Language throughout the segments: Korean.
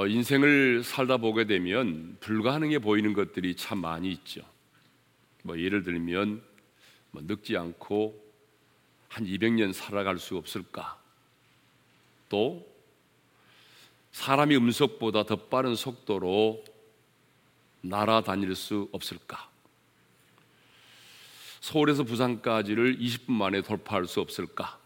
어, 인생을 살다 보게 되면 불가능해 보이는 것들이 참 많이 있죠. 뭐 예를 들면 뭐 늙지 않고 한 200년 살아갈 수 없을까? 또 사람이 음속보다 더 빠른 속도로 날아다닐 수 없을까? 서울에서 부산까지를 20분 만에 돌파할 수 없을까?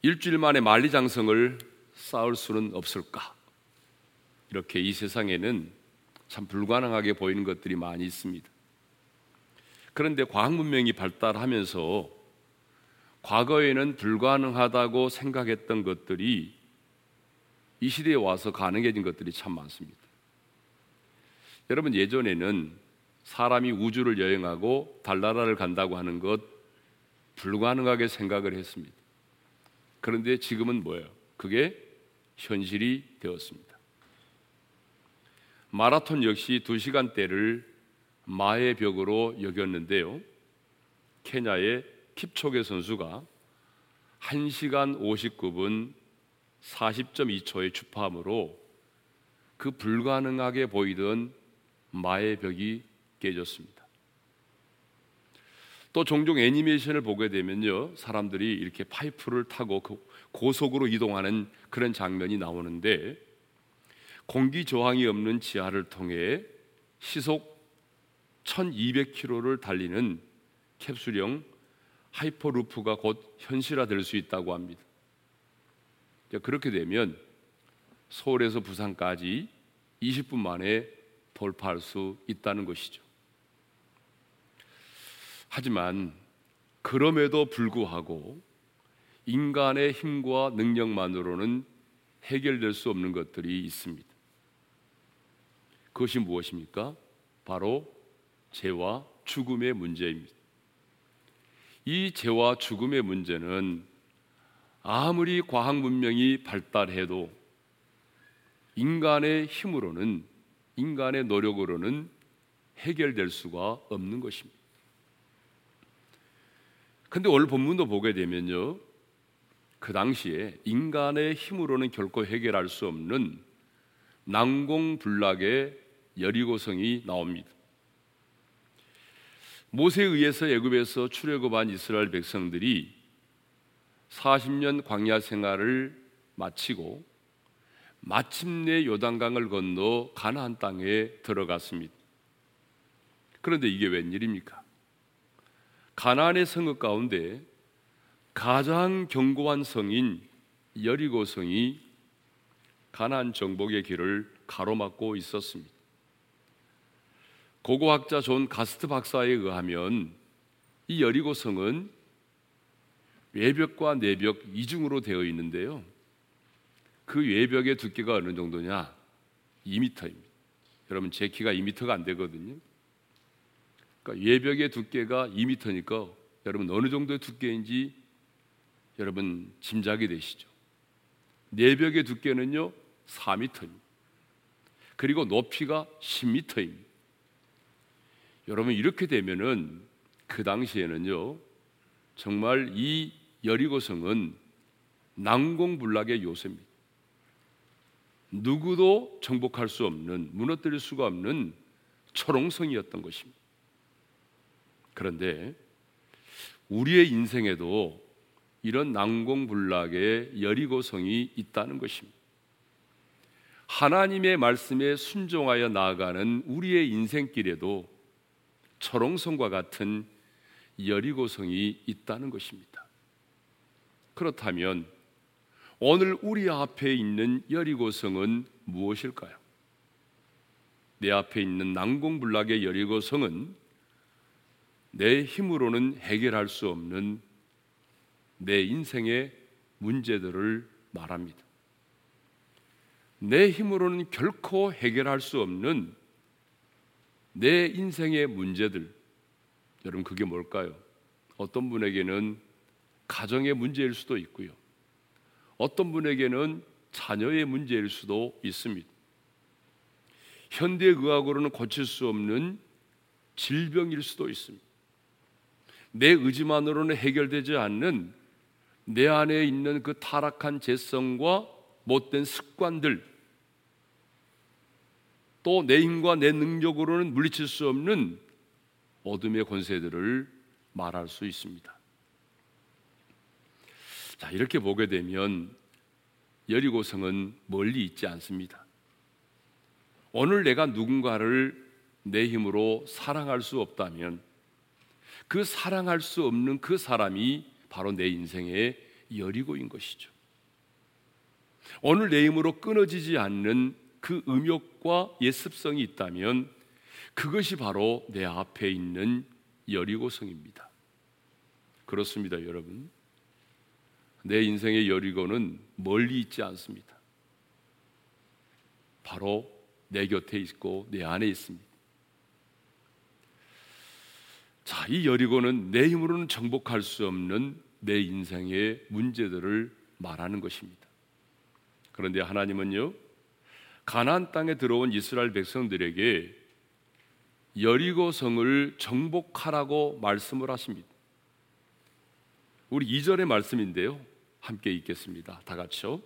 일주일 만에 만리장성을 쌓을 수는 없을까? 이렇게 이 세상에는 참 불가능하게 보이는 것들이 많이 있습니다. 그런데 과학 문명이 발달하면서 과거에는 불가능하다고 생각했던 것들이 이 시대에 와서 가능해진 것들이 참 많습니다. 여러분 예전에는 사람이 우주를 여행하고 달나라를 간다고 하는 것 불가능하게 생각을 했습니다. 그런데 지금은 뭐예요? 그게 현실이 되었습니다. 마라톤 역시 두 시간대를 마의 벽으로 여겼는데요. 케냐의 킵초게 선수가 1시간 59분 40.2초의 주파함으로 그 불가능하게 보이던 마의 벽이 깨졌습니다. 또 종종 애니메이션을 보게 되면요. 사람들이 이렇게 파이프를 타고 그 고속으로 이동하는 그런 장면이 나오는데 공기 저항이 없는 지하를 통해 시속 1200km를 달리는 캡슐형 하이퍼루프가 곧 현실화될 수 있다고 합니다. 그렇게 되면 서울에서 부산까지 20분 만에 돌파할 수 있다는 것이죠. 하지만 그럼에도 불구하고 인간의 힘과 능력만으로는 해결될 수 없는 것들이 있습니다. 그것이 무엇입니까? 바로 죄와 죽음의 문제입니다. 이 죄와 죽음의 문제는 아무리 과학 문명이 발달해도 인간의 힘으로는 인간의 노력으로는 해결될 수가 없는 것입니다. 근데 오늘 본문도 보게 되면요. 그 당시에 인간의 힘으로는 결코 해결할 수 없는 난공불락의 여리고성이 나옵니다. 모세에 의해서 애굽에서 출애굽한 이스라엘 백성들이 40년 광야 생활을 마치고 마침내 요단강을 건너 가나안 땅에 들어갔습니다. 그런데 이게 웬일입니까? 가나안의 성읍 가운데 가장 견고한 성인 여리고 성이 가나안 정복의 길을 가로막고 있었습니다. 고고학자 존 가스트 박사에 의하면 이 여리고 성은 외벽과 내벽 이중으로 되어 있는데요. 그 외벽의 두께가 어느 정도냐? 2m입니다. 여러분 제 키가 2m가 안 되거든요. 그러니까 외벽의 두께가 2m니까 여러분 어느 정도의 두께인지 여러분 짐작이 되시죠. 내벽의 두께는요 4m입니다. 그리고 높이가 10m입니다. 여러분 이렇게 되면은 그 당시에는요 정말 이 여리고성은 난공불락의 요새입니다. 누구도 정복할 수 없는 무너뜨릴 수가 없는 초롱성이었던 것입니다. 그런데 우리의 인생에도 이런 난공불락의 여리고성이 있다는 것입니다. 하나님의 말씀에 순종하여 나아가는 우리의 인생길에도 초롱성과 같은 여리고성이 있다는 것입니다. 그렇다면 오늘 우리 앞에 있는 여리고성은 무엇일까요? 내 앞에 있는 난공불락의 여리고성은 내 힘으로는 해결할 수 없는 내 인생의 문제들을 말합니다. 내 힘으로는 결코 해결할 수 없는 내 인생의 문제들, 여러분 그게 뭘까요? 어떤 분에게는 가정의 문제일 수도 있고요. 어떤 분에게는 자녀의 문제일 수도 있습니다. 현대 의학으로는 고칠 수 없는 질병일 수도 있습니다. 내 의지만으로는 해결되지 않는 내 안에 있는 그 타락한 재성과 못된 습관들, 또 내 힘과 내 능력으로는 물리칠 수 없는 어둠의 권세들을 말할 수 있습니다. 자, 이렇게 보게 되면 여리고성은 멀리 있지 않습니다. 오늘 내가 누군가를 내 힘으로 사랑할 수 없다면 그 사랑할 수 없는 그 사람이 바로 내 인생의 여리고인 것이죠. 오늘 내 힘으로 끊어지지 않는 그 음욕과 예습성이 있다면 그것이 바로 내 앞에 있는 여리고성입니다. 그렇습니다, 여러분. 내 인생의 여리고는 멀리 있지 않습니다. 바로 내 곁에 있고 내 안에 있습니다. 자, 이 여리고는 내 힘으로는 정복할 수 없는 내 인생의 문제들을 말하는 것입니다. 그런데 하나님은요, 가나안 땅에 들어온 이스라엘 백성들에게 여리고 성을 정복하라고 말씀을 하십니다. 우리 2절의 말씀인데요. 함께 읽겠습니다. 다 같이요.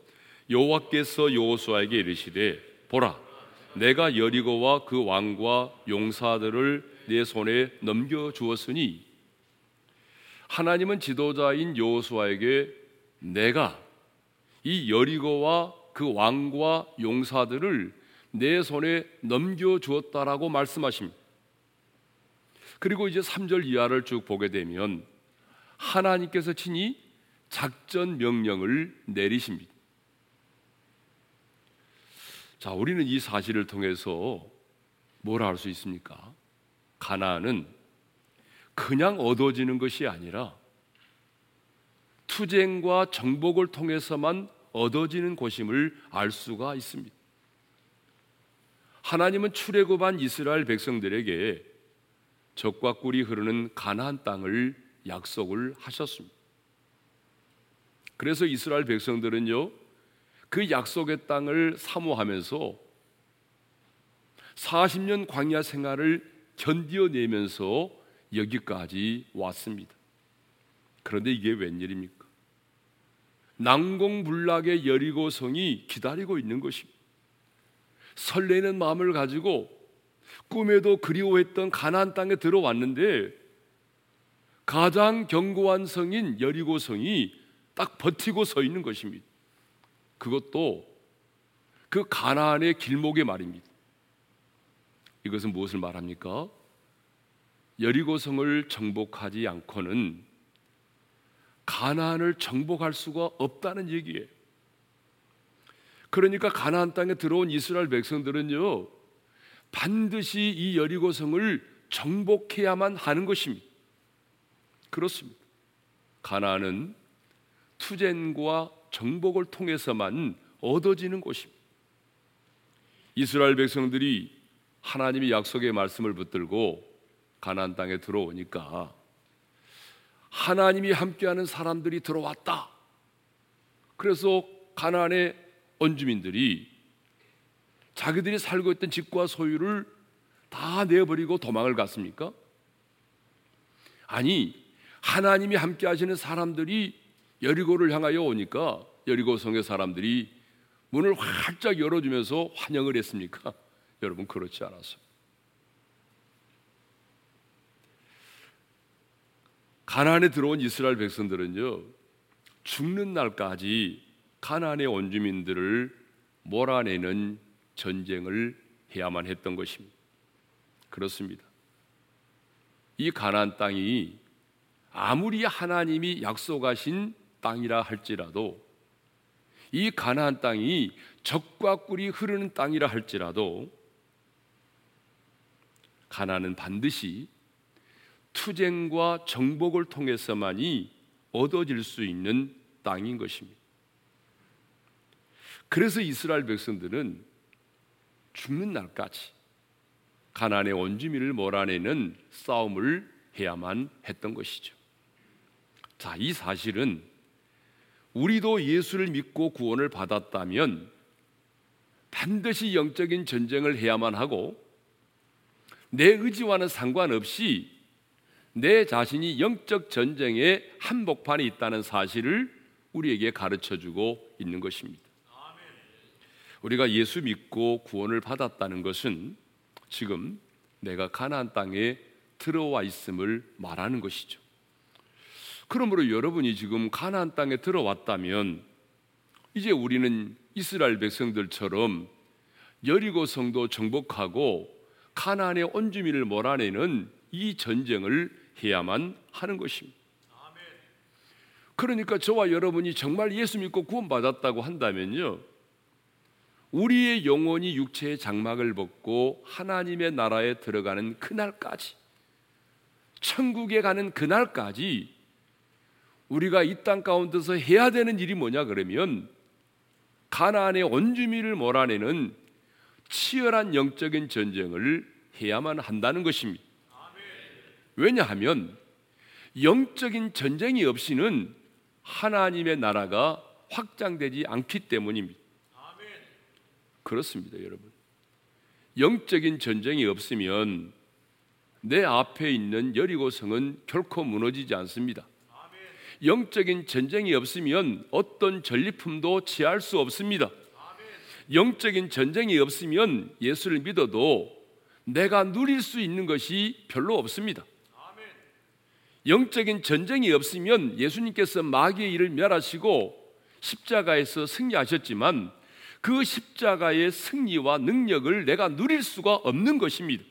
여호와께서 여호수아에게 이르시되 보라 내가 여리고와 그 왕과 용사들을 내 손에 넘겨 주었으니 하나님은 지도자인 여호수아에게 내가 이 여리고와 그 왕과 용사들을 내 손에 넘겨 주었다라고 말씀하십니다. 그리고 이제 3절 이하를 쭉 보게 되면 하나님께서 친히 작전 명령을 내리십니다. 자, 우리는 이 사실을 통해서 뭘 알 수 있습니까? 가나안은 그냥 얻어지는 것이 아니라 투쟁과 정복을 통해서만 얻어지는 곳임을 알 수가 있습니다. 하나님은 출애굽한 이스라엘 백성들에게 적과 꿀이 흐르는 가나안 땅을 약속을 하셨습니다. 그래서 이스라엘 백성들은요 그 약속의 땅을 사모하면서 40년 광야 생활을 견디어내면서 여기까지 왔습니다. 그런데 이게 웬일입니까? 난공불락의 여리고성이 기다리고 있는 것입니다. 설레는 마음을 가지고 꿈에도 그리워했던 가나안 땅에 들어왔는데 가장 견고한 성인 여리고성이 딱 버티고 서 있는 것입니다. 그것도 그 가나안의 길목에 말입니다. 이것은 무엇을 말합니까? 여리고성을 정복하지 않고는 가나안을 정복할 수가 없다는 얘기예요. 그러니까 가나안 땅에 들어온 이스라엘 백성들은요 반드시 이 여리고성을 정복해야만 하는 것입니다. 그렇습니다. 가나안은 투쟁과 정복을 통해서만 얻어지는 곳입니다. 이스라엘 백성들이 하나님의 약속의 말씀을 붙들고 가나안 땅에 들어오니까 하나님이 함께하는 사람들이 들어왔다. 그래서 가나안의 원주민들이 자기들이 살고 있던 집과 소유를 다 내버리고 도망을 갔습니까? 아니 하나님이 함께 하시는 사람들이 여리고를 향하여 오니까 여리고 성의 사람들이 문을 활짝 열어주면서 환영을 했습니까? 여러분 그렇지 않았어요. 가나안에 들어온 이스라엘 백성들은요 죽는 날까지 가나안의 원주민들을 몰아내는 전쟁을 해야만 했던 것입니다. 그렇습니다. 이 가나안 땅이 아무리 하나님이 약속하신 땅이라 할지라도 이 가나안 땅이 적과 꿀이 흐르는 땅이라 할지라도 가나안은 반드시 투쟁과 정복을 통해서만이 얻어질 수 있는 땅인 것입니다. 그래서 이스라엘 백성들은 죽는 날까지 가나안의 원주민을 몰아내는 싸움을 해야만 했던 것이죠. 자, 이 사실은 우리도 예수를 믿고 구원을 받았다면 반드시 영적인 전쟁을 해야만 하고 내 의지와는 상관없이 내 자신이 영적 전쟁의 한복판에 있다는 사실을 우리에게 가르쳐 주고 있는 것입니다. 우리가 예수 믿고 구원을 받았다는 것은 지금 내가 가나안 땅에 들어와 있음을 말하는 것이죠. 그러므로 여러분이 지금 가나안 땅에 들어왔다면 이제 우리는 이스라엘 백성들처럼 여리고 성도 정복하고 가나안의 온주민을 몰아내는 이 전쟁을 해야만 하는 것입니다. 그러니까 저와 여러분이 정말 예수 믿고 구원받았다고 한다면요. 우리의 영혼이 육체의 장막을 벗고 하나님의 나라에 들어가는 그날까지 천국에 가는 그날까지 우리가 이 땅 가운데서 해야 되는 일이 뭐냐 그러면 가나안의 원주민을 몰아내는 치열한 영적인 전쟁을 해야만 한다는 것입니다. 왜냐하면 영적인 전쟁이 없이는 하나님의 나라가 확장되지 않기 때문입니다. 그렇습니다, 여러분. 영적인 전쟁이 없으면 내 앞에 있는 여리고성은 결코 무너지지 않습니다. 영적인 전쟁이 없으면 어떤 전리품도 취할 수 없습니다. 영적인 전쟁이 없으면 예수를 믿어도 내가 누릴 수 있는 것이 별로 없습니다. 영적인 전쟁이 없으면 예수님께서 마귀의 일을 멸하시고 십자가에서 승리하셨지만 그 십자가의 승리와 능력을 내가 누릴 수가 없는 것입니다.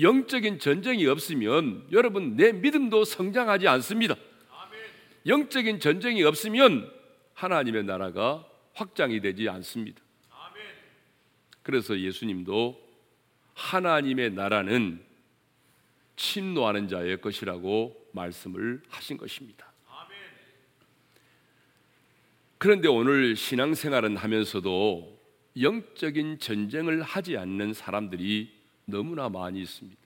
영적인 전쟁이 없으면 여러분 내 믿음도 성장하지 않습니다. 영적인 전쟁이 없으면 하나님의 나라가 확장이 되지 않습니다. 그래서 예수님도 하나님의 나라는 침노하는 자의 것이라고 말씀을 하신 것입니다. 그런데 오늘 신앙생활은 하면서도 영적인 전쟁을 하지 않는 사람들이 너무나 많이 있습니다.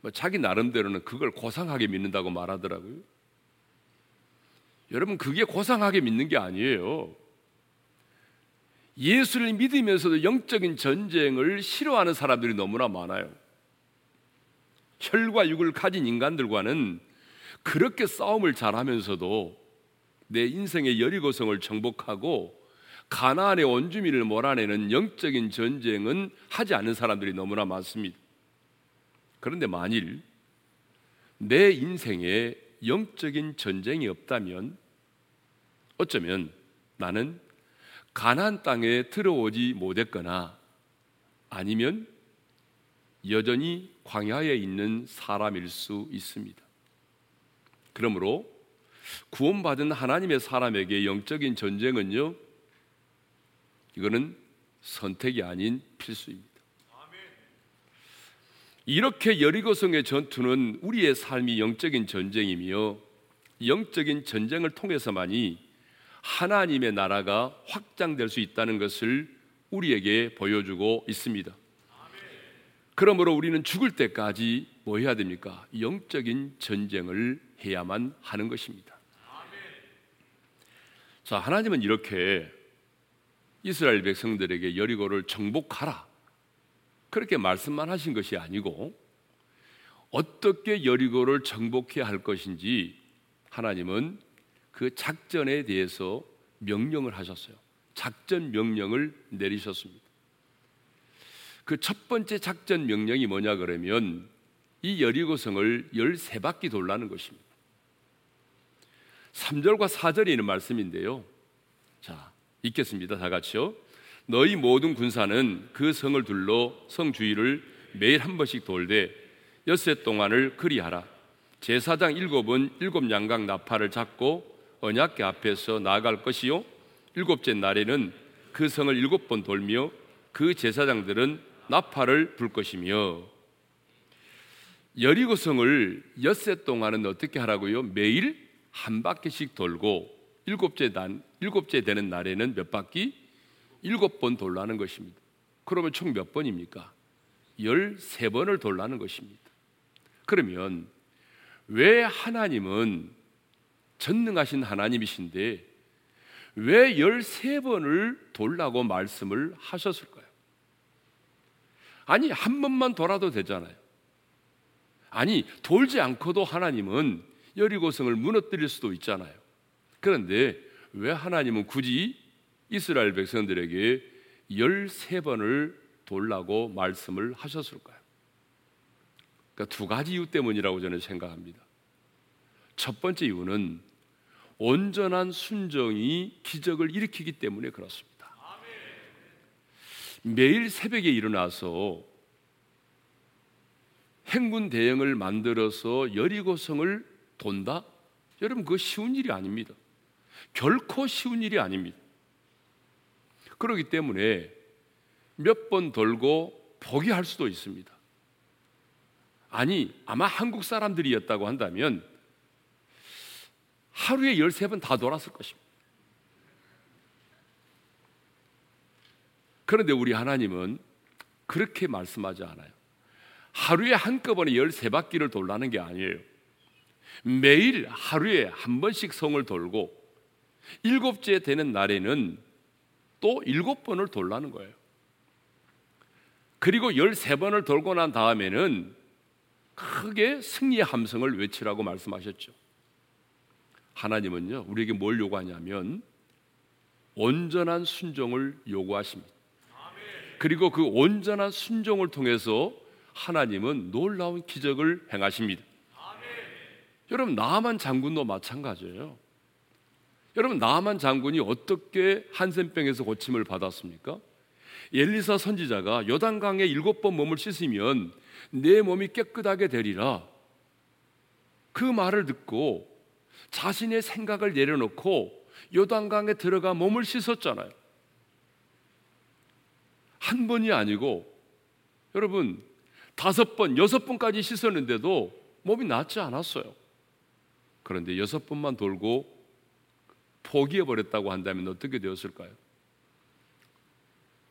뭐 자기 나름대로는 그걸 고상하게 믿는다고 말하더라고요. 여러분 그게 고상하게 믿는 게 아니에요. 예수를 믿으면서도 영적인 전쟁을 싫어하는 사람들이 너무나 많아요. 혈과 육을 가진 인간들과는 그렇게 싸움을 잘하면서도 내 인생의 여리고성을 정복하고 가나안의 원주민을 몰아내는 영적인 전쟁은 하지 않는 사람들이 너무나 많습니다. 그런데 만일 내 인생에 영적인 전쟁이 없다면 어쩌면 나는 가나안 땅에 들어오지 못했거나 아니면 여전히 광야에 있는 사람일 수 있습니다. 그러므로 구원받은 하나님의 사람에게 영적인 전쟁은요, 이거는 선택이 아닌 필수입니다. 이렇게 여리고성의 전투는 우리의 삶이 영적인 전쟁이며 영적인 전쟁을 통해서만이 하나님의 나라가 확장될 수 있다는 것을 우리에게 보여주고 있습니다. 그러므로 우리는 죽을 때까지 뭐 해야 됩니까? 영적인 전쟁을 해야만 하는 것입니다. 자, 하나님은 이렇게 이스라엘 백성들에게 여리고를 정복하라. 그렇게 말씀만 하신 것이 아니고 어떻게 여리고를 정복해야 할 것인지 하나님은 그 작전에 대해서 명령을 하셨어요. 작전 명령을 내리셨습니다. 그 첫 번째 작전 명령이 뭐냐 그러면 이 여리고성을 13바퀴 돌라는 것입니다. 3절과 4절에 있는 말씀인데요. 자, 읽겠습니다. 다 같이요. 너희 모든 군사는 그 성을 둘러 성 주위를 매일 한 번씩 돌되 엿새 동안을 그리하라. 제사장 일곱은 일곱 양각 나팔을 잡고 언약궤 앞에서 나아갈 것이요 일곱째 날에는 그 성을 일곱 번 돌며 그 제사장들은 나팔을 불 것이며 여리고 성을 엿새 동안은 어떻게 하라고요? 매일 한 바퀴씩 돌고 일곱째 단 일곱째 되는 날에는 몇 바퀴? 일곱 번 돌라는 것입니다. 그러면 총 몇 번입니까? 열세 번을 돌라는 것입니다. 그러면 왜 하나님은 전능하신 하나님이신데 왜 열세 번을 돌라고 말씀을 하셨을까요? 아니, 한 번만 돌아도 되잖아요. 아니, 돌지 않고도 하나님은 여리고성을 무너뜨릴 수도 있잖아요. 그런데 왜 하나님은 굳이 이스라엘 백성들에게 13번을 돌라고 말씀을 하셨을까요? 그러니까 두 가지 이유 때문이라고 저는 생각합니다. 첫 번째 이유는 온전한 순정이 기적을 일으키기 때문에 그렇습니다. 매일 새벽에 일어나서 행군 대형을 만들어서 여리고성을 돈다? 여러분 그거 쉬운 일이 아닙니다. 결코 쉬운 일이 아닙니다. 그렇기 때문에 몇 번 돌고 포기할 수도 있습니다. 아니, 아마 한국 사람들이었다고 한다면 하루에 13번 다 돌았을 것입니다. 그런데 우리 하나님은 그렇게 말씀하지 않아요. 하루에 한꺼번에 13바퀴를 돌라는 게 아니에요. 매일 하루에 한 번씩 성을 돌고 일곱째 되는 날에는 또 일곱 번을 돌라는 거예요. 그리고 13번을 돌고 난 다음에는 크게 승리의 함성을 외치라고 말씀하셨죠. 하나님은요, 우리에게 뭘 요구하냐면 온전한 순종을 요구하십니다. 그리고 그 온전한 순종을 통해서 하나님은 놀라운 기적을 행하십니다. 여러분 나만 장군도 마찬가지예요. 여러분 나만 장군이 어떻게 한센병에서 고침을 받았습니까? 엘리사 선지자가 요단강에 일곱 번 몸을 씻으면 내 몸이 깨끗하게 되리라. 그 말을 듣고 자신의 생각을 내려놓고 요단강에 들어가 몸을 씻었잖아요. 한 번이 아니고 여러분 다섯 번, 여섯 번까지 씻었는데도 몸이 낫지 않았어요. 그런데 여섯 번만 돌고 포기해 버렸다고 한다면 어떻게 되었을까요?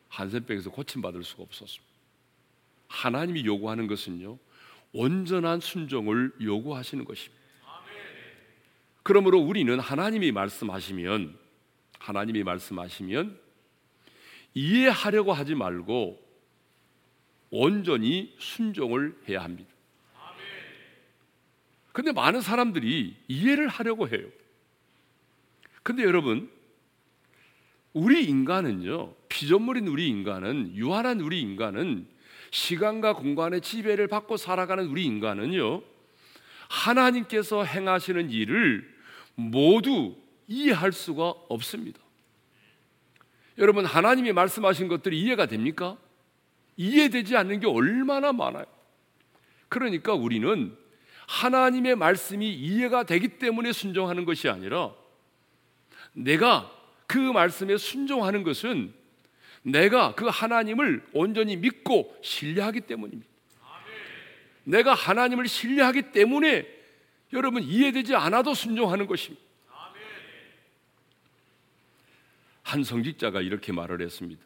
한센병에서 고침받을 수가 없었습니다. 하나님이 요구하는 것은요, 온전한 순종을 요구하시는 것입니다. 그러므로 우리는 하나님이 말씀하시면, 하나님이 말씀하시면 이해하려고 하지 말고 온전히 순종을 해야 합니다. 근데 많은 사람들이 이해를 하려고 해요. 근데 여러분, 우리 인간은요, 피조물인 우리 인간은, 유한한 우리 인간은, 시간과 공간의 지배를 받고 살아가는 우리 인간은요, 하나님께서 행하시는 일을 모두 이해할 수가 없습니다. 여러분, 하나님이 말씀하신 것들이 이해가 됩니까? 이해되지 않는 게 얼마나 많아요. 그러니까 우리는 하나님의 말씀이 이해가 되기 때문에 순종하는 것이 아니라 내가 그 말씀에 순종하는 것은 내가 그 하나님을 온전히 믿고 신뢰하기 때문입니다. 내가 하나님을 신뢰하기 때문에 여러분 이해되지 않아도 순종하는 것입니다. 한 성직자가 이렇게 말을 했습니다.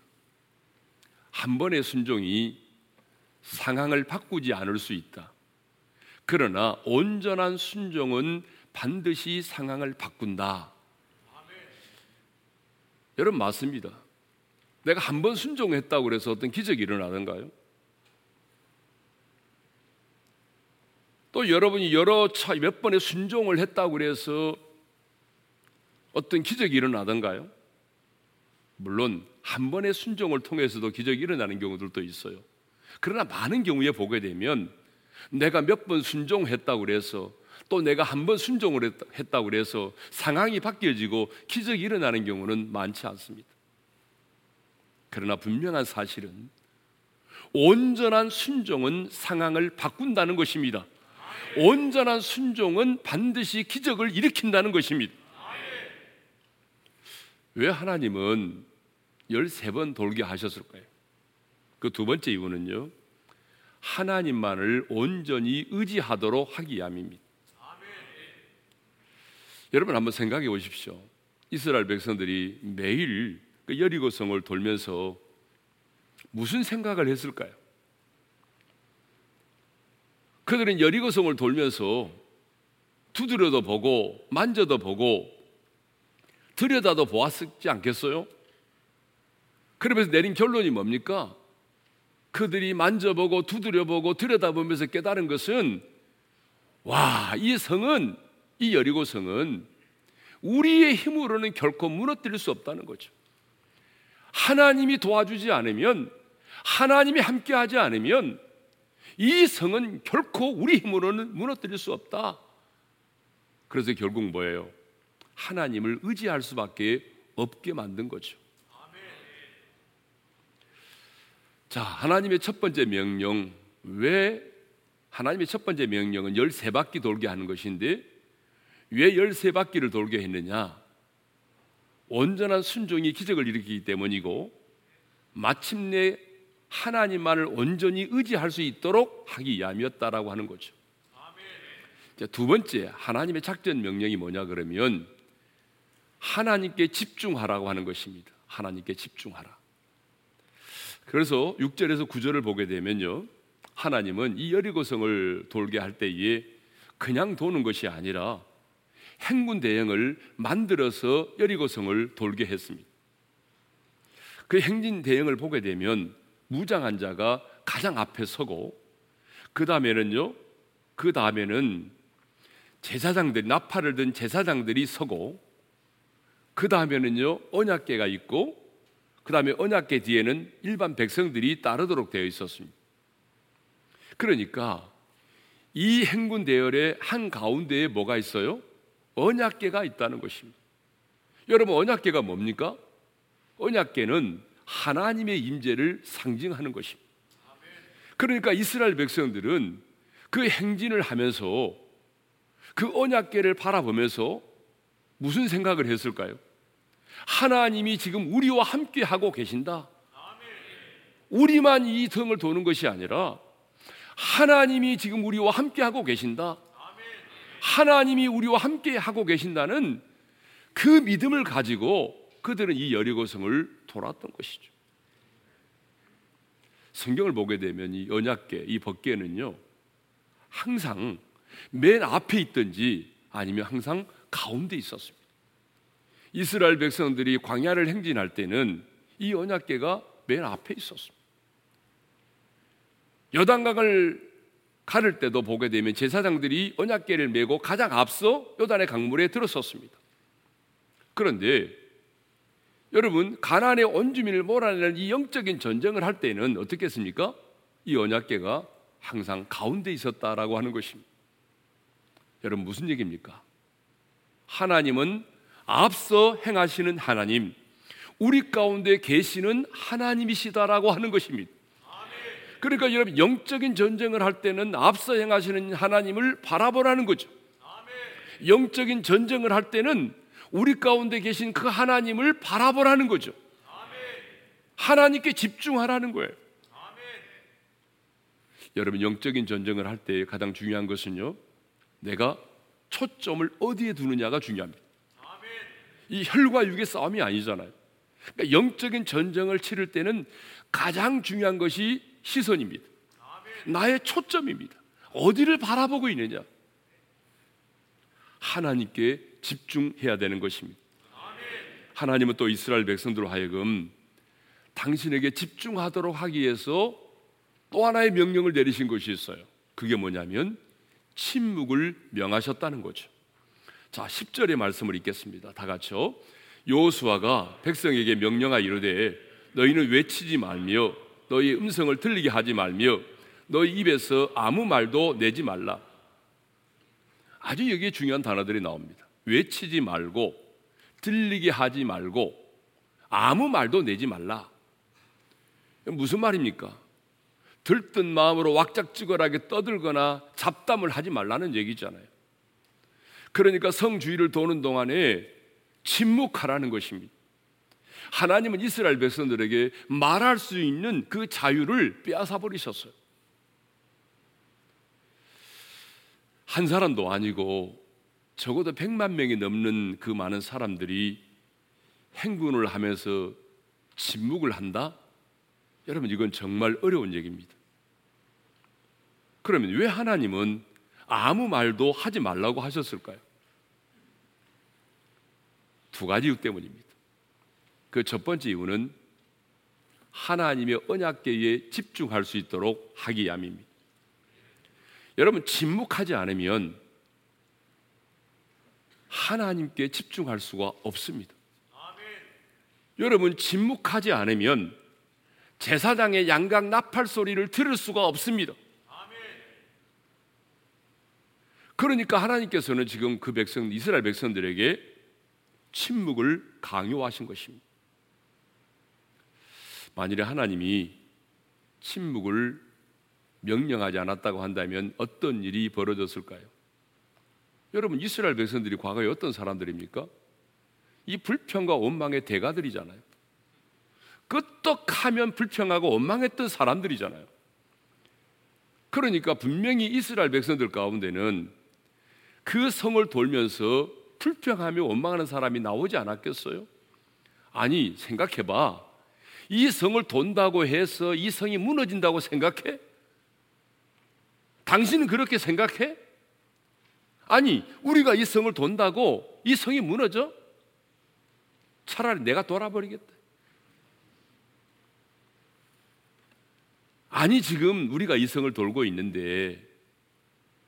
한 번의 순종이 상황을 바꾸지 않을 수 있다. 그러나 온전한 순종은 반드시 상황을 바꾼다. 여러분 맞습니다. 내가 한 번 순종했다고 그래서 어떤 기적이 일어나는가요? 또 여러분이 여러 차 몇 번의 순종을 했다고 그래서 어떤 기적이 일어나던가요? 물론 한 번의 순종을 통해서도 기적이 일어나는 경우들도 있어요. 그러나 많은 경우에 보게 되면 내가 몇 번 순종했다고 그래서 또 내가 한 번 순종을 했다고 그래서 상황이 바뀌어지고 기적이 일어나는 경우는 많지 않습니다. 그러나 분명한 사실은 온전한 순종은 상황을 바꾼다는 것입니다. 온전한 순종은 반드시 기적을 일으킨다는 것입니다. 왜 하나님은 13번 돌게 하셨을까요? 그 두 번째 이유는요. 하나님만을 온전히 의지하도록 하기 위함입니다. 여러분 한번 생각해 보십시오. 이스라엘 백성들이 매일 그 여리고성을 돌면서 무슨 생각을 했을까요? 그들은 여리고성을 돌면서 두드려도 보고 만져도 보고 들여다도 보았지 않겠어요? 그러면서 내린 결론이 뭡니까? 그들이 만져보고 두드려보고 들여다보면서 깨달은 것은 와, 이 성은 이 여리고 성은 우리의 힘으로는 결코 무너뜨릴 수 없다는 거죠. 하나님이 도와주지 않으면 하나님이 함께하지 않으면 이 성은 결코 우리 힘으로는 무너뜨릴 수 없다. 그래서 결국 뭐예요? 하나님을 의지할 수밖에 없게 만든 거죠. 자, 하나님의 첫 번째 명령 왜 하나님의 첫 번째 명령은 13바퀴 돌게 하는 것인데 왜 13바퀴를 돌게 했느냐? 온전한 순종이 기적을 일으키기 때문이고 마침내 하나님만을 온전히 의지할 수 있도록 하기 위함이었다라고 하는 거죠. 두 번째 하나님의 작전 명령이 뭐냐 그러면 하나님께 집중하라고 하는 것입니다. 하나님께 집중하라. 그래서 6절에서 9절을 보게 되면요. 하나님은 이 여리고성을 돌게 할 때에 그냥 도는 것이 아니라 행군 대형을 만들어서 여리고성을 돌게 했습니다. 그 행진 대형을 보게 되면 무장한 자가 가장 앞에 서고 그 다음에는요. 그 다음에는 제사장들 나팔을 든 제사장들이 서고 그 다음에는요. 언약계가 있고 그 다음에 언약계 뒤에는 일반 백성들이 따르도록 되어 있었습니다. 그러니까 이 행군 대열의 한 가운데에 뭐가 있어요? 언약계가 있다는 것입니다. 여러분 언약계가 뭡니까? 언약계는 하나님의 임재를 상징하는 것입니다. 그러니까 이스라엘 백성들은 그 행진을 하면서 그 언약계를 바라보면서 무슨 생각을 했을까요? 하나님이 지금 우리와 함께 하고 계신다. 우리만 이 등을 도는 것이 아니라 하나님이 지금 우리와 함께 하고 계신다. 하나님이 우리와 함께 하고 계신다는 그 믿음을 가지고 그들은 이 여리고성을 돌았던 것이죠. 성경을 보게 되면 이 언약계, 이 법계는요, 항상 맨 앞에 있든지 아니면 항상 가운데 있었습니다. 이스라엘 백성들이 광야를 행진할 때는 이 언약계가 맨 앞에 있었습니다. 여단강을 가를 때도 보게 되면 제사장들이 언약계를 메고 가장 앞서 요단의 강물에 들어섰습니다. 그런데 여러분 가나안의 온주민을 몰아내는 이 영적인 전쟁을 할 때는 어떻게 했습니까? 이 언약계가 항상 가운데 있었다라고 하는 것입니다. 여러분 무슨 얘기입니까? 하나님은 앞서 행하시는 하나님, 우리 가운데 계시는 하나님이시다라고 하는 것입니다. 그러니까 여러분 영적인 전쟁을 할 때는 앞서 행하시는 하나님을 바라보라는 거죠. 영적인 전쟁을 할 때는 우리 가운데 계신 그 하나님을 바라보라는 거죠. 하나님께 집중하라는 거예요. 여러분 영적인 전쟁을 할 때 가장 중요한 것은요. 내가 초점을 어디에 두느냐가 중요합니다. 이 혈과 육의 싸움이 아니잖아요. 그러니까 영적인 전쟁을 치를 때는 가장 중요한 것이 시선입니다. 나의 초점입니다. 어디를 바라보고 있느냐? 하나님께 집중해야 되는 것입니다. 하나님은 또 이스라엘 백성들로 하여금 당신에게 집중하도록 하기 위해서 또 하나의 명령을 내리신 것이 있어요. 그게 뭐냐면 침묵을 명하셨다는 거죠. 자, 10절의 말씀을 읽겠습니다. 다 같이요. 여호수아가 백성에게 명령하 이르되 너희는 외치지 말며 너희 음성을 들리게 하지 말며 너희 입에서 아무 말도 내지 말라. 아주 여기에 중요한 단어들이 나옵니다. 외치지 말고 들리게 하지 말고 아무 말도 내지 말라. 무슨 말입니까? 들뜬 마음으로 왁작지껄하게 떠들거나 잡담을 하지 말라는 얘기잖아요. 그러니까 성 주위를 도는 동안에 침묵하라는 것입니다. 하나님은 이스라엘 백성들에게 말할 수 있는 그 자유를 빼앗아 버리셨어요. 한 사람도 아니고 적어도 100만 명이 넘는 그 많은 사람들이 행군을 하면서 침묵을 한다? 여러분 이건 정말 어려운 얘기입니다. 그러면 왜 하나님은 아무 말도 하지 말라고 하셨을까요? 두 가지 이유 때문입니다. 그 첫 번째 이유는 하나님의 언약계에 집중할 수 있도록 하기 위함입니다. 여러분 침묵하지 않으면 하나님께 집중할 수가 없습니다. 여러분 침묵하지 않으면 제사장의 양각 나팔 소리를 들을 수가 없습니다. 그러니까 하나님께서는 지금 그 백성 이스라엘 백성들에게 침묵을 강요하신 것입니다. 만일에 하나님이 침묵을 명령하지 않았다고 한다면 어떤 일이 벌어졌을까요? 여러분 이스라엘 백성들이 과거에 어떤 사람들입니까? 이 불평과 원망의 대가들이잖아요. 끄떡하면 불평하고 원망했던 사람들이잖아요. 그러니까 분명히 이스라엘 백성들 가운데는 그 성을 돌면서 불평하며 원망하는 사람이 나오지 않았겠어요? 아니, 생각해봐. 이 성을 돈다고 해서 이 성이 무너진다고 생각해? 당신은 그렇게 생각해? 아니, 우리가 이 성을 돈다고 이 성이 무너져? 차라리 내가 돌아버리겠다. 아니, 지금 우리가 이 성을 돌고 있는데,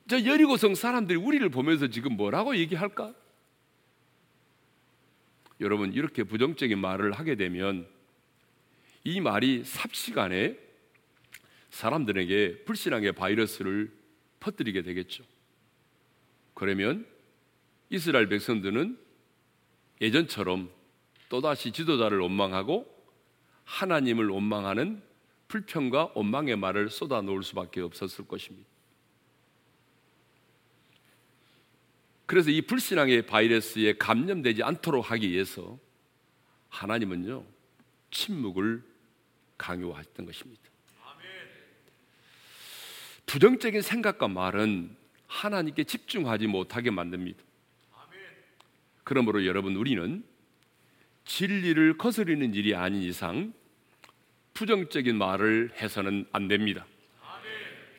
저 여리고성 사람들이 우리를 보면서 지금 뭐라고 얘기할까? 여러분, 이렇게 부정적인 말을 하게 되면 이 말이 삽시간에 사람들에게 불신앙의 바이러스를 퍼뜨리게 되겠죠. 그러면 이스라엘 백성들은 예전처럼 또다시 지도자를 원망하고 하나님을 원망하는 불평과 원망의 말을 쏟아 놓을 수밖에 없었을 것입니다. 그래서 이 불신앙의 바이러스에 감염되지 않도록 하기 위해서 하나님은요 침묵을 강요하셨던 것입니다. 부정적인 생각과 말은 하나님께 집중하지 못하게 만듭니다. 그러므로 여러분 우리는 진리를 거스르는 일이 아닌 이상 부정적인 말을 해서는 안 됩니다.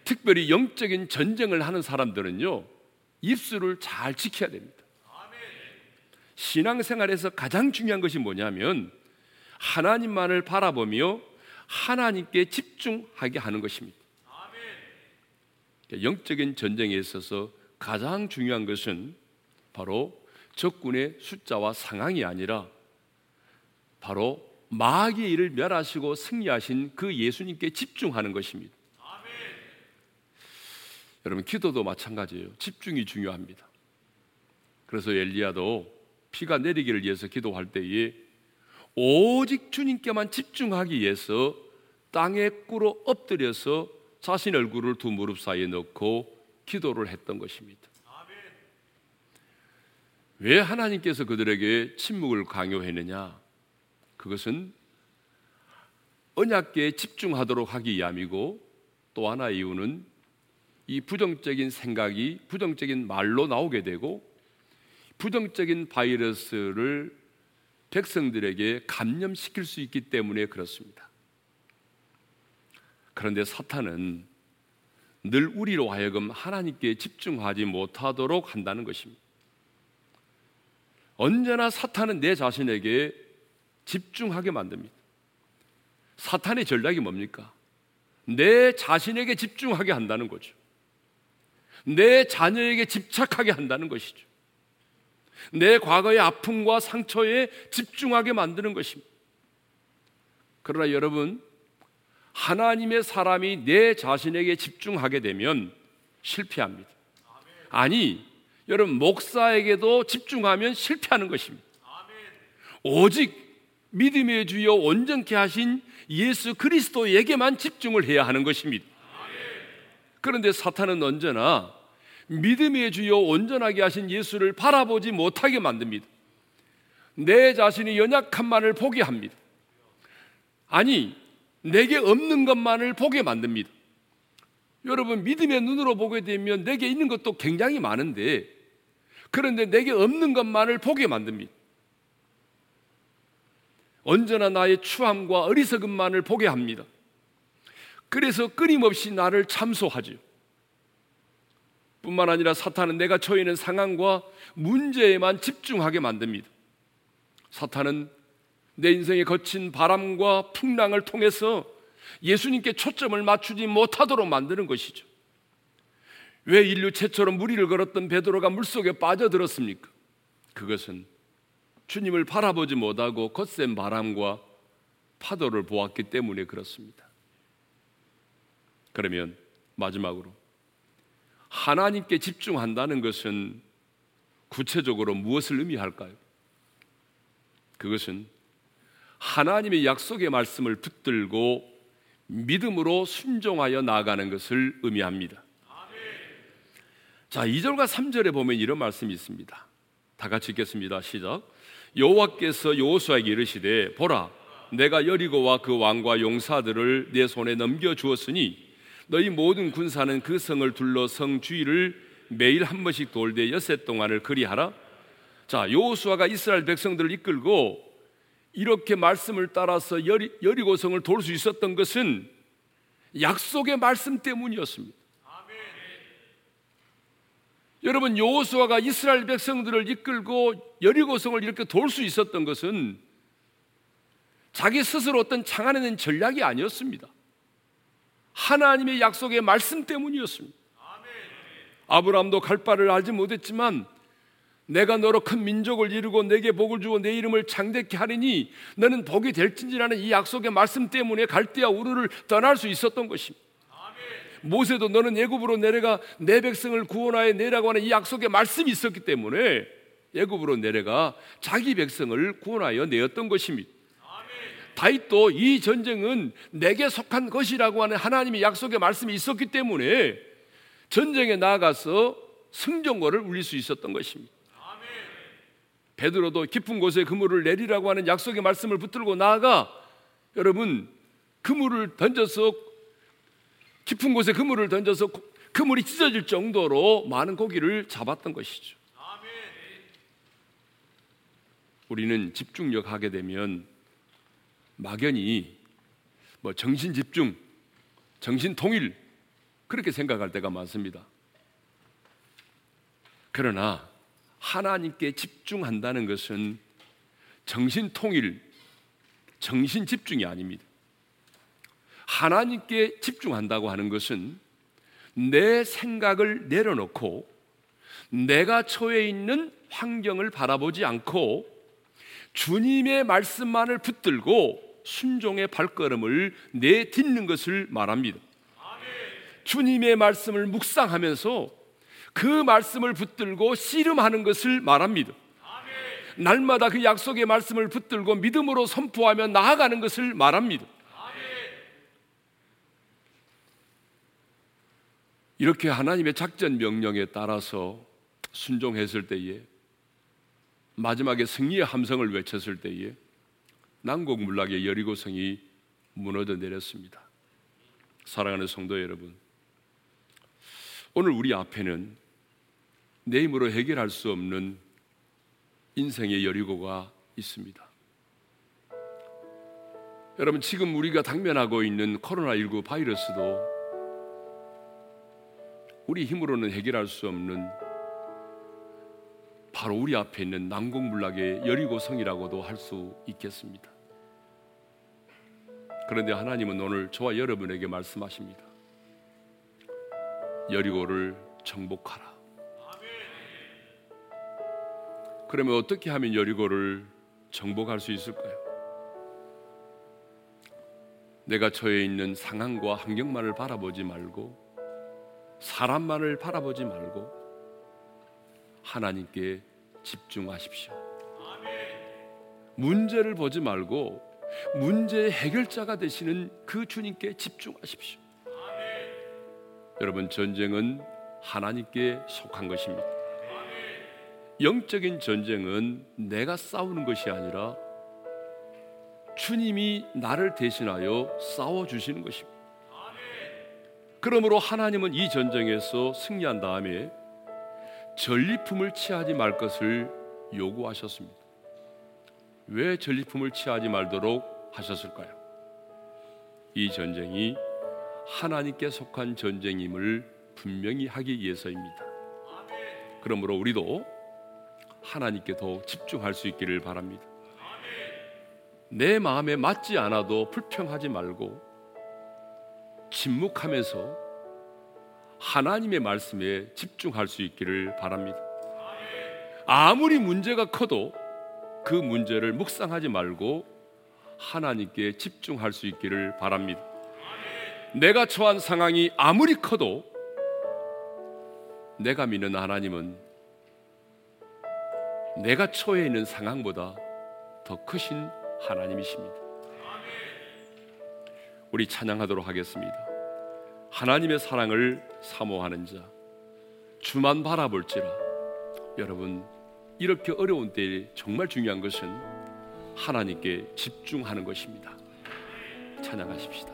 특별히 영적인 전쟁을 하는 사람들은요 입술을 잘 지켜야 됩니다. 신앙생활에서 가장 중요한 것이 뭐냐면 하나님만을 바라보며 하나님께 집중하게 하는 것입니다. 영적인 전쟁에 있어서 가장 중요한 것은 바로 적군의 숫자와 상황이 아니라 바로 마귀의 일을 멸하시고 승리하신 그 예수님께 집중하는 것입니다. 여러분 기도도 마찬가지예요. 집중이 중요합니다. 그래서 엘리야도 피가 내리기를 위해서 기도할 때에 오직 주님께만 집중하기 위해서 땅에 꿇어 엎드려서 자신 얼굴을 두 무릎 사이에 넣고 기도를 했던 것입니다. 왜 하나님께서 그들에게 침묵을 강요했느냐? 그것은 언약계에 집중하도록 하기 위함이고 또 하나 이유는 이 부정적인 생각이 부정적인 말로 나오게 되고 부정적인 바이러스를 백성들에게 감염시킬 수 있기 때문에 그렇습니다. 그런데 사탄은 늘 우리로 하여금 하나님께 집중하지 못하도록 한다는 것입니다. 언제나 사탄은 내 자신에게 집중하게 만듭니다. 사탄의 전략이 뭡니까? 내 자신에게 집중하게 한다는 거죠. 내 자녀에게 집착하게 한다는 것이죠. 내 과거의 아픔과 상처에 집중하게 만드는 것입니다. 그러나 여러분, 하나님의 사람이 내 자신에게 집중하게 되면 실패합니다. 아니, 여러분, 목사에게도 집중하면 실패하는 것입니다. 오직 믿음의 주여 온전케 하신 예수 그리스도에게만 집중을 해야 하는 것입니다. 그런데 사탄은 언제나 믿음의 주여 온전하게 하신 예수를 바라보지 못하게 만듭니다. 내 자신이 연약한만을 보게 합니다. 아니, 내게 없는 것만을 보게 만듭니다. 여러분, 믿음의 눈으로 보게 되면 내게 있는 것도 굉장히 많은데, 그런데 내게 없는 것만을 보게 만듭니다. 언제나 나의 추함과 어리석음만을 보게 합니다. 그래서 끊임없이 나를 참소하죠. 뿐만 아니라 사탄은 내가 처해 있는 상황과 문제에만 집중하게 만듭니다. 사탄은 내 인생의 거친 바람과 풍랑을 통해서 예수님께 초점을 맞추지 못하도록 만드는 것이죠. 왜 인류 최초로 무리를 걸었던 베드로가 물속에 빠져들었습니까? 그것은 주님을 바라보지 못하고 거센 바람과 파도를 보았기 때문에 그렇습니다. 그러면 마지막으로 하나님께 집중한다는 것은 구체적으로 무엇을 의미할까요? 그것은 하나님의 약속의 말씀을 붙들고 믿음으로 순종하여 나아가는 것을 의미합니다. 자, 2절과 3절에 보면 이런 말씀이 있습니다. 다 같이 읽겠습니다. 시작. 여호와께서 여호수아에게 이르시되 보라 내가 여리고와 그 왕과 용사들을 내 손에 넘겨 주었으니 너희 모든 군사는 그 성을 둘러 성 주위를 매일 한 번씩 돌되 여섯 동안을 그리하라. 자, 여호수아가 이스라엘 백성들을 이끌고 이렇게 말씀을 따라서 여리, 여리고성을 돌 수 있었던 것은 약속의 말씀 때문이었습니다. 아멘. 여러분 여호수아가 이스라엘 백성들을 이끌고 여리고성을 이렇게 돌 수 있었던 것은 자기 스스로 어떤 창안해낸 전략이 아니었습니다. 하나님의 약속의 말씀 때문이었습니다. 아브라함도 갈 바를 알지 못했지만 내가 너로 큰 민족을 이루고 내게 복을 주고 내 이름을 창대케 하리니 너는 복이 될진지라는 이 약속의 말씀 때문에 갈대아 우르를 떠날 수 있었던 것입니다. 모세도 너는 애굽으로 내려가 내 백성을 구원하여 내라고 하는 이 약속의 말씀이 있었기 때문에 애굽으로 내려가 자기 백성을 구원하여 내었던 것입니다. 다윗도 이 전쟁은 내게 속한 것이라고 하는 하나님의 약속의 말씀이 있었기 때문에 전쟁에 나아가서 승전거를 울릴 수 있었던 것입니다. 베드로도 깊은 곳에 그물을 내리라고 하는 약속의 말씀을 붙들고 나아가 여러분 그물을 던져서 깊은 곳에 그물을 던져서 그물이 찢어질 정도로 많은 고기를 잡았던 것이죠. 우리는 집중력 하게 되면 막연히 뭐 정신 집중, 정신 통일 그렇게 생각할 때가 많습니다. 그러나 하나님께 집중한다는 것은 정신 통일, 정신 집중이 아닙니다. 하나님께 집중한다고 하는 것은 내 생각을 내려놓고 내가 처해 있는 환경을 바라보지 않고 주님의 말씀만을 붙들고 순종의 발걸음을 내딛는 것을 말합니다. 주님의 말씀을 묵상하면서 그 말씀을 붙들고 씨름하는 것을 말합니다. 날마다 그 약속의 말씀을 붙들고 믿음으로 선포하며 나아가는 것을 말합니다. 이렇게 하나님의 작전 명령에 따라서 순종했을 때에 마지막에 승리의 함성을 외쳤을 때에 난곡 물락의 여리고성이 무너져 내렸습니다. 사랑하는 성도 여러분, 오늘 우리 앞에는 내 힘으로 해결할 수 없는 인생의 여리고가 있습니다. 여러분, 지금 우리가 당면하고 있는 코로나19 바이러스도 우리 힘으로는 해결할 수 없는 바로 우리 앞에 있는 난공불락의 여리고성이라고도 할 수 있겠습니다. 그런데 하나님은 오늘 저와 여러분에게 말씀하십니다. 여리고를 정복하라. 그러면 어떻게 하면 여리고를 정복할 수 있을까요? 내가 처해 있는 상황과 환경만을 바라보지 말고 사람만을 바라보지 말고 하나님께 집중하십시오. 문제를 보지 말고 문제의 해결자가 되시는 그 주님께 집중하십시오. 여러분 전쟁은 하나님께 속한 것입니다. 영적인 전쟁은 내가 싸우는 것이 아니라 주님이 나를 대신하여 싸워 주시는 것입니다. 그러므로 하나님은 이 전쟁에서 승리한 다음에 전리품을 취하지 말 것을 요구하셨습니다. 왜 전리품을 취하지 말도록 하셨을까요? 이 전쟁이 하나님께 속한 전쟁임을 분명히 하기 위해서입니다. 그러므로 우리도 하나님께 더 집중할 수 있기를 바랍니다. 내 마음에 맞지 않아도 불평하지 말고 침묵하면서 하나님의 말씀에 집중할 수 있기를 바랍니다. 아무리 문제가 커도 그 문제를 묵상하지 말고 하나님께 집중할 수 있기를 바랍니다. 내가 처한 상황이 아무리 커도 내가 믿는 하나님은 내가 처해 있는 상황보다 더 크신 하나님이십니다. 우리 찬양하도록 하겠습니다. 하나님의 사랑을 사모하는 자, 주만 바라볼지라. 여러분, 이렇게 어려운 때에 정말 중요한 것은 하나님께 집중하는 것입니다. 찬양하십시다.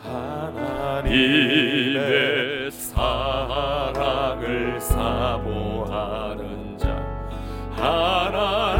하나님의 사랑을 사모하는 자 하나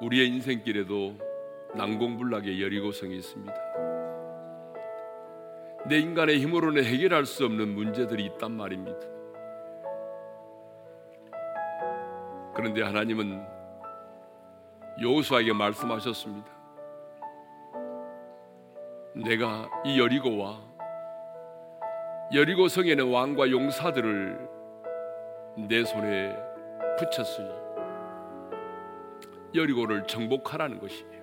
우리의 인생길에도 난공불락의 여리고성이 있습니다. 내 인간의 힘으로는 해결할 수 없는 문제들이 있단 말입니다. 그런데 하나님은 여호수아에게 말씀하셨습니다. 내가 이 여리고와 여리고 성에는 왕과 용사들을 내 손에 붙였으니 여리고를 정복하라는 것이에요.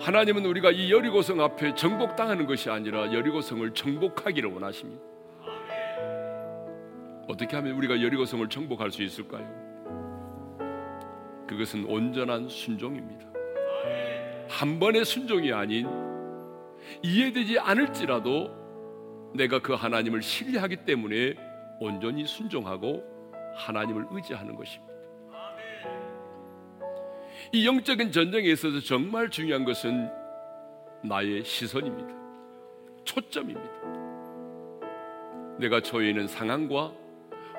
하나님은 우리가 이 여리고성 앞에 정복당하는 것이 아니라 여리고성을 정복하기를 원하십니다. 어떻게 하면 우리가 여리고성을 정복할 수 있을까요? 그것은 온전한 순종입니다. 한 번의 순종이 아닌 이해되지 않을지라도 내가 그 하나님을 신뢰하기 때문에 온전히 순종하고 하나님을 의지하는 것입니다. 이 영적인 전쟁에 있어서 정말 중요한 것은 나의 시선입니다. 초점입니다. 내가 처해 있는 상황과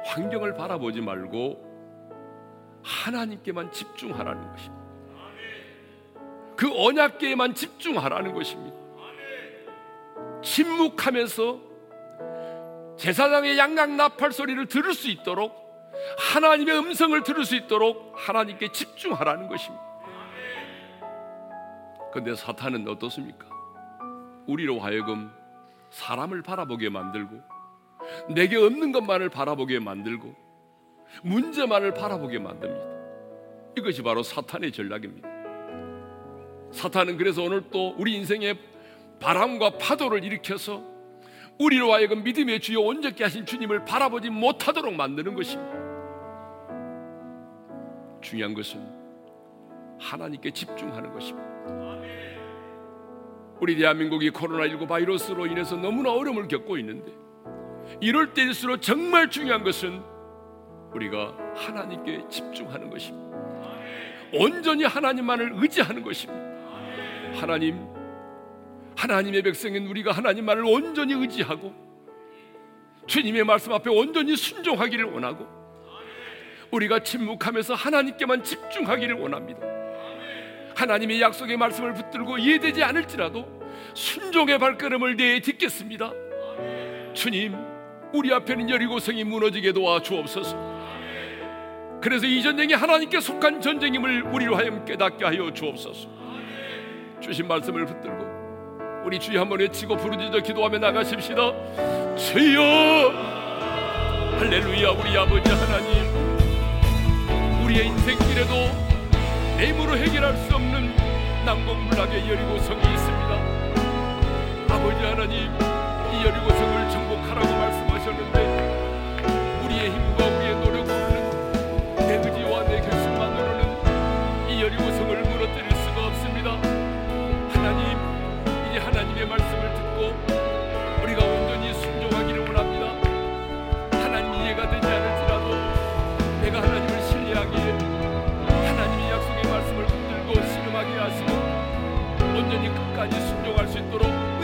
환경을 바라보지 말고 하나님께만 집중하라는 것입니다. 그 언약계에만 집중하라는 것입니다. 침묵하면서 제사장의 양각 나팔 소리를 들을 수 있도록 하나님의 음성을 들을 수 있도록 하나님께 집중하라는 것입니다. 그런데 사탄은 어떻습니까? 우리로 하여금 사람을 바라보게 만들고 내게 없는 것만을 바라보게 만들고 문제만을 바라보게 만듭니다. 이것이 바로 사탄의 전략입니다. 사탄은 그래서 오늘 또 우리 인생에 바람과 파도를 일으켜서 우리로 하여금 믿음의 주여 온전케 하신 주님을 바라보지 못하도록 만드는 것입니다. 중요한 것은 하나님께 집중하는 것입니다. 우리 대한민국이 코로나19 바이러스로 인해서 너무나 어려움을 겪고 있는데 이럴 때일수록 정말 중요한 것은 우리가 하나님께 집중하는 것입니다. 온전히 하나님만을 의지하는 것입니다. 하나님, 하나님의 백성인 우리가 하나님만을 온전히 의지하고 주님의 말씀 앞에 온전히 순종하기를 원하고 우리가 침묵하면서 하나님께만 집중하기를 원합니다. 하나님의 약속의 말씀을 붙들고 이해되지 않을지라도 순종의 발걸음을 내딛겠습니다. 주님, 우리 앞에는 여리고성이 무너지게 도와 주옵소서. 그래서 이 전쟁이 하나님께 속한 전쟁임을 우리로 하여 깨닫게 하여 주옵소서. 주신 말씀을 붙들고 우리 주여 한번 외치고 부르짖어 기도하며 나가십시다. 주여 할렐루야 우리 아버지 하나님 우리의 인생길에도 내 힘으로 해결할 수 없는 난공불락의 여리고성이 있습니다. 아버지 하나님 이 여리고성을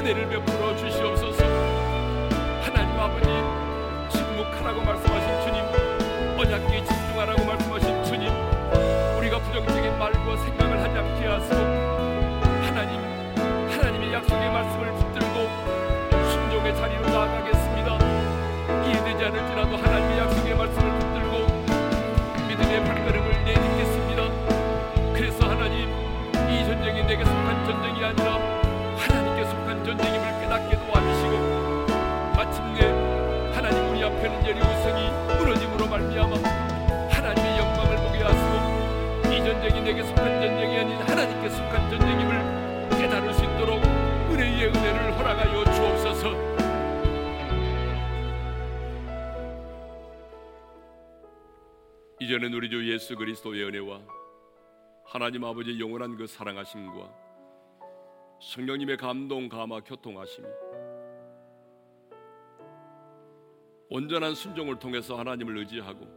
은혜를 베풀어 성이 무너짐으로 말미암아 하나님의 영광을 보게 하시고 이 전쟁이 내게 속한 전쟁이 아닌 하나님께 속한 전쟁임을 깨달을 수 있도록 은혜의 은혜를 허락하여 주옵소서. 이제는 우리 주 예수 그리스도의 은혜와 하나님 아버지의 영원한 그 사랑하심과 성령님의 감동 감화 교통하심이 온전한 순종을 통해서 하나님을 의지하고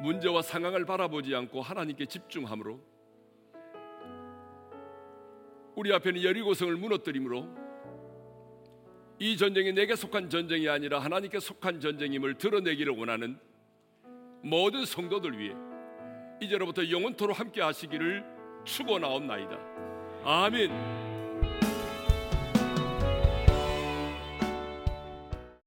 문제와 상황을 바라보지 않고 하나님께 집중함으로 우리 앞에는 여리고성을 무너뜨림으로 이 전쟁이 내게 속한 전쟁이 아니라 하나님께 속한 전쟁임을 드러내기를 원하는 모든 성도들 위해 이제로부터 영원토록 함께 하시기를 축원하옵나이다. 아멘.